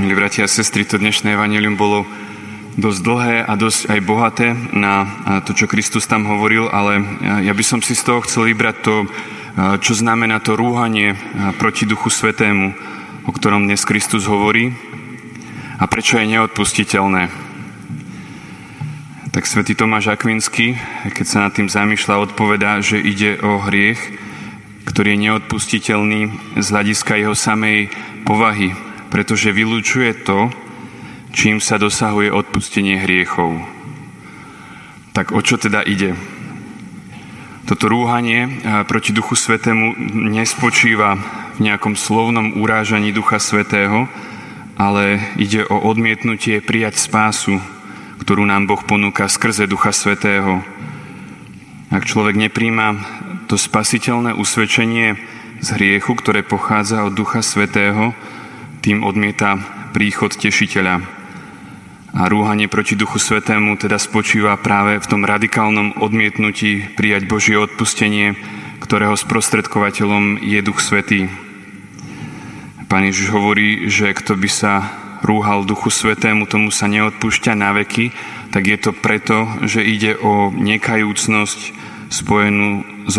Milí bratia a sestry, to dnešné evanelium bolo dosť dlhé a dosť aj bohaté na to, čo Kristus tam hovoril, ale ja by som si z toho chcel vybrať to, čo znamená to rúhanie proti Duchu Svetému, o ktorom dnes Kristus hovorí a prečo je neodpustiteľné. Tak svätý Tomáš Akvinsky, keď sa nad tým zamýšľa, odpovedá, že ide o hriech, ktorý je neodpustiteľný z hľadiska jeho samej povahy, pretože vylúčuje to, čím sa dosahuje odpustenie hriechov. Tak o čo teda ide? Toto rúhanie proti Duchu Svetému nespočíva v nejakom slovnom urážaní Ducha Svetého, ale ide o odmietnutie prijať spásu, ktorú nám Boh ponúka skrze Ducha Svetého. Ak človek nepríjma to spasiteľné usvedčenie z hriechu, ktoré pochádza od Ducha Svetého, tým odmieta príchod tešiteľa. A rúhanie proti Duchu Svetému teda spočíva práve v tom radikálnom odmietnutí prijať Božie odpustenie, ktorého sprostredkovateľom je Duch Svetý. Pán Ježiš hovorí, že kto by sa rúhal Duchu Svetému, tomu sa neodpúšťa na veky, tak je to preto, že ide o nekajúcnosť spojenú s,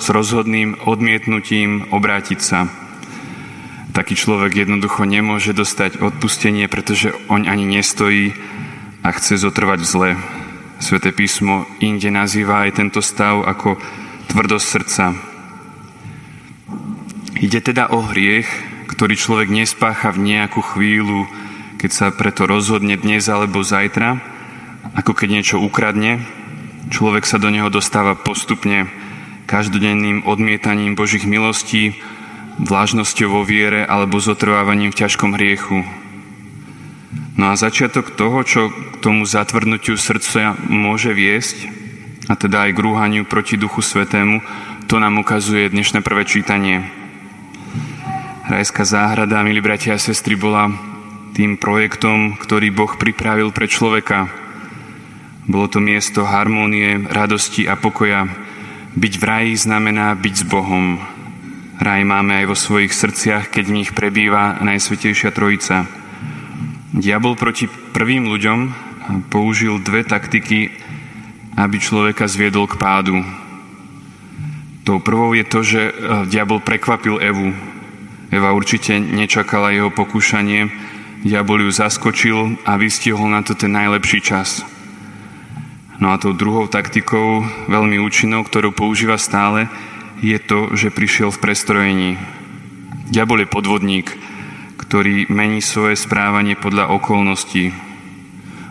s rozhodným odmietnutím obrátiť sa taký človek jednoducho nemôže dostať odpustenie, pretože on ani nestojí a chce zotrvať v zle. Sveté písmo inde nazýva aj tento stav ako tvrdosť srdca. Ide teda o hriech, ktorý človek nespácha v nejakú chvíľu, keď sa preto rozhodne dnes alebo zajtra, ako keď niečo ukradne, človek sa do neho dostáva postupne každodenným odmietaním Božích milostí, vlážnosťou vo viere alebo zotrvávaním v ťažkom hriechu. No a začiatok toho, čo k tomu zatvrdnutiu srdca môže viesť, a teda aj k rúhaniu proti Duchu Svetému, to nám ukazuje dnešné prvé čítanie. Rajská záhrada, milí bratia a sestry, bola tým projektom, ktorý Boh pripravil pre človeka. Bolo to miesto harmónie, radosti a pokoja. Byť v raji znamená byť s Bohom, Raj máme aj vo svojich srdciach, keď v nich prebýva Najsvetejšia Trojica. Diabol proti prvým ľuďom použil dve taktiky, aby človeka zviedol k pádu. Tou prvou je to, že e, diabol prekvapil Evu. Eva určite nečakala jeho pokúšanie, diabol ju zaskočil a vystihol na to ten najlepší čas. No a tou druhou taktikou, veľmi účinnou, ktorú používa stále, je to, že prišiel v prestrojení. Diabol je podvodník, ktorý mení svoje správanie podľa okolností.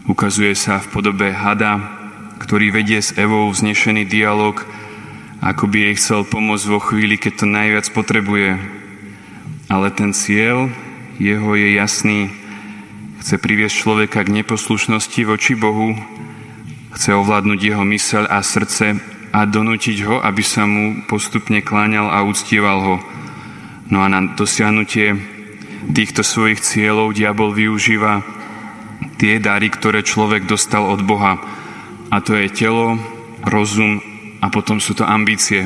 Ukazuje sa v podobe hada, ktorý vedie s Evou vznešený dialog, ako by jej chcel pomôcť vo chvíli, keď to najviac potrebuje. Ale ten cieľ jeho je jasný. Chce priviesť človeka k neposlušnosti voči Bohu, chce ovládnuť jeho mysel a srdce a donútiť ho, aby sa mu postupne kláňal a uctieval ho. No a na dosiahnutie týchto svojich cieľov diabol využíva tie dary, ktoré človek dostal od Boha. A to je telo, rozum a potom sú to ambície.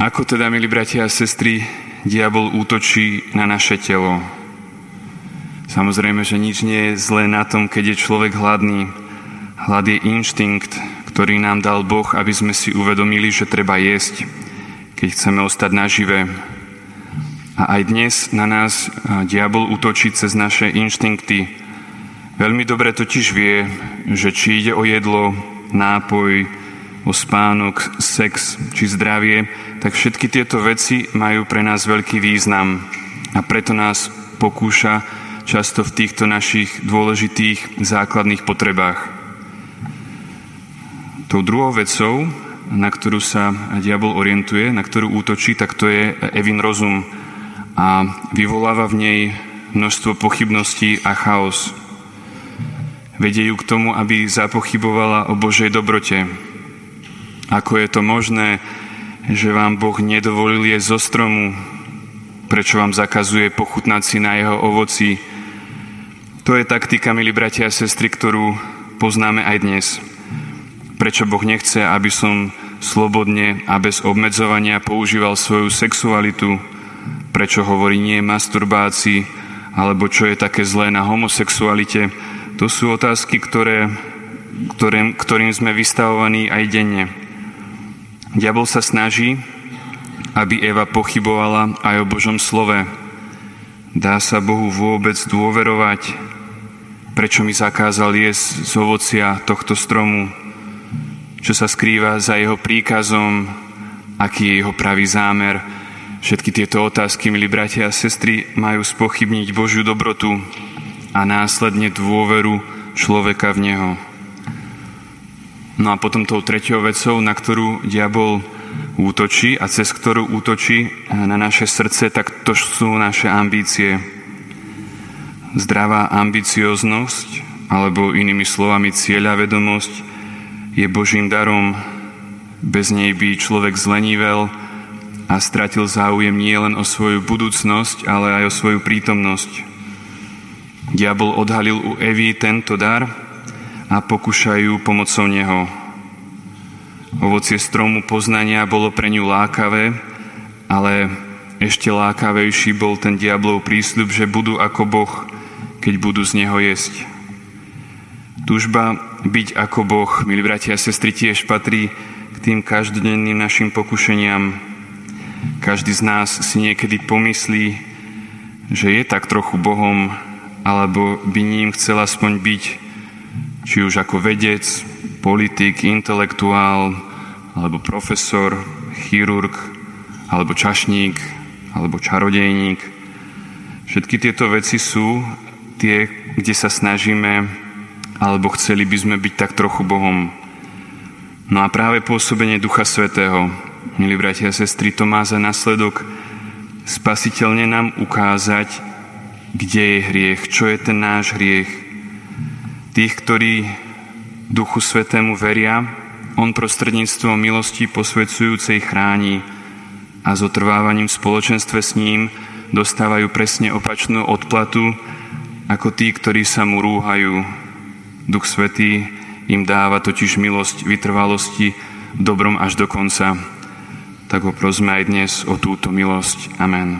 Ako teda, milí bratia a sestry, diabol útočí na naše telo? Samozrejme, že nič nie je zlé na tom, keď je človek hladný. Hlad je inštinkt, ktorý nám dal Boh, aby sme si uvedomili, že treba jesť, keď chceme ostať nažive. A aj dnes na nás diabol útočí cez naše inštinkty. Veľmi dobre totiž vie, že či ide o jedlo, nápoj, o spánok, sex či zdravie, tak všetky tieto veci majú pre nás veľký význam a preto nás pokúša často v týchto našich dôležitých základných potrebách. Tou druhou vecou, na ktorú sa diabol orientuje, na ktorú útočí, tak to je Evin rozum a vyvoláva v nej množstvo pochybností a chaos. Vedie ju k tomu, aby zapochybovala o Božej dobrote. Ako je to možné, že vám Boh nedovolil jesť zo stromu, prečo vám zakazuje pochutnať si na jeho ovoci. To je taktika, milí bratia a sestry, ktorú poznáme aj dnes. Prečo Boh nechce, aby som slobodne a bez obmedzovania používal svoju sexualitu, prečo hovorí nie masturbácii, alebo čo je také zlé na homosexualite. To sú otázky, ktoré, ktoré, ktorým sme vystavovaní aj denne. Diabol sa snaží, aby Eva pochybovala aj o Božom slove. Dá sa Bohu vôbec dôverovať? Prečo mi zakázal jesť z ovocia tohto stromu? Čo sa skrýva za jeho príkazom? Aký je jeho pravý zámer? Všetky tieto otázky, milí bratia a sestry, majú spochybniť Božiu dobrotu a následne dôveru človeka v Neho. No a potom tou tretiou vecou, na ktorú diabol útočí a cez ktorú útočí na naše srdce, tak to sú naše ambície. Zdravá ambicioznosť, alebo inými slovami cieľa vedomosť, je Božím darom. Bez nej by človek zlenível a stratil záujem nielen o svoju budúcnosť, ale aj o svoju prítomnosť. Diabol odhalil u Evy tento dar a pokúšajú pomocou neho. Ovocie stromu poznania bolo pre ňu lákavé, ale ešte lákavejší bol ten diablov prísľub, že budú ako Boh, keď budú z neho jesť. Tužba byť ako Boh, milí bratia a sestry, tiež patrí k tým každodenným našim pokušeniam. Každý z nás si niekedy pomyslí, že je tak trochu Bohom, alebo by ním chcel aspoň byť, či už ako vedec, politik, intelektuál, alebo profesor, chirurg, alebo čašník, alebo čarodejník. Všetky tieto veci sú tie, kde sa snažíme, alebo chceli by sme byť tak trochu Bohom. No a práve pôsobenie Ducha Svetého, milí bratia a sestry, to má za následok spasiteľne nám ukázať, kde je hriech, čo je ten náš hriech, Tých, ktorí Duchu Svetému veria, On prostredníctvom milosti posvedzujúcej chráni a s otrvávaním v spoločenstve s ním dostávajú presne opačnú odplatu ako tí, ktorí sa mu rúhajú. Duch Svetý im dáva totiž milosť vytrvalosti dobrom až do konca. Tak ho prosme aj dnes o túto milosť. Amen.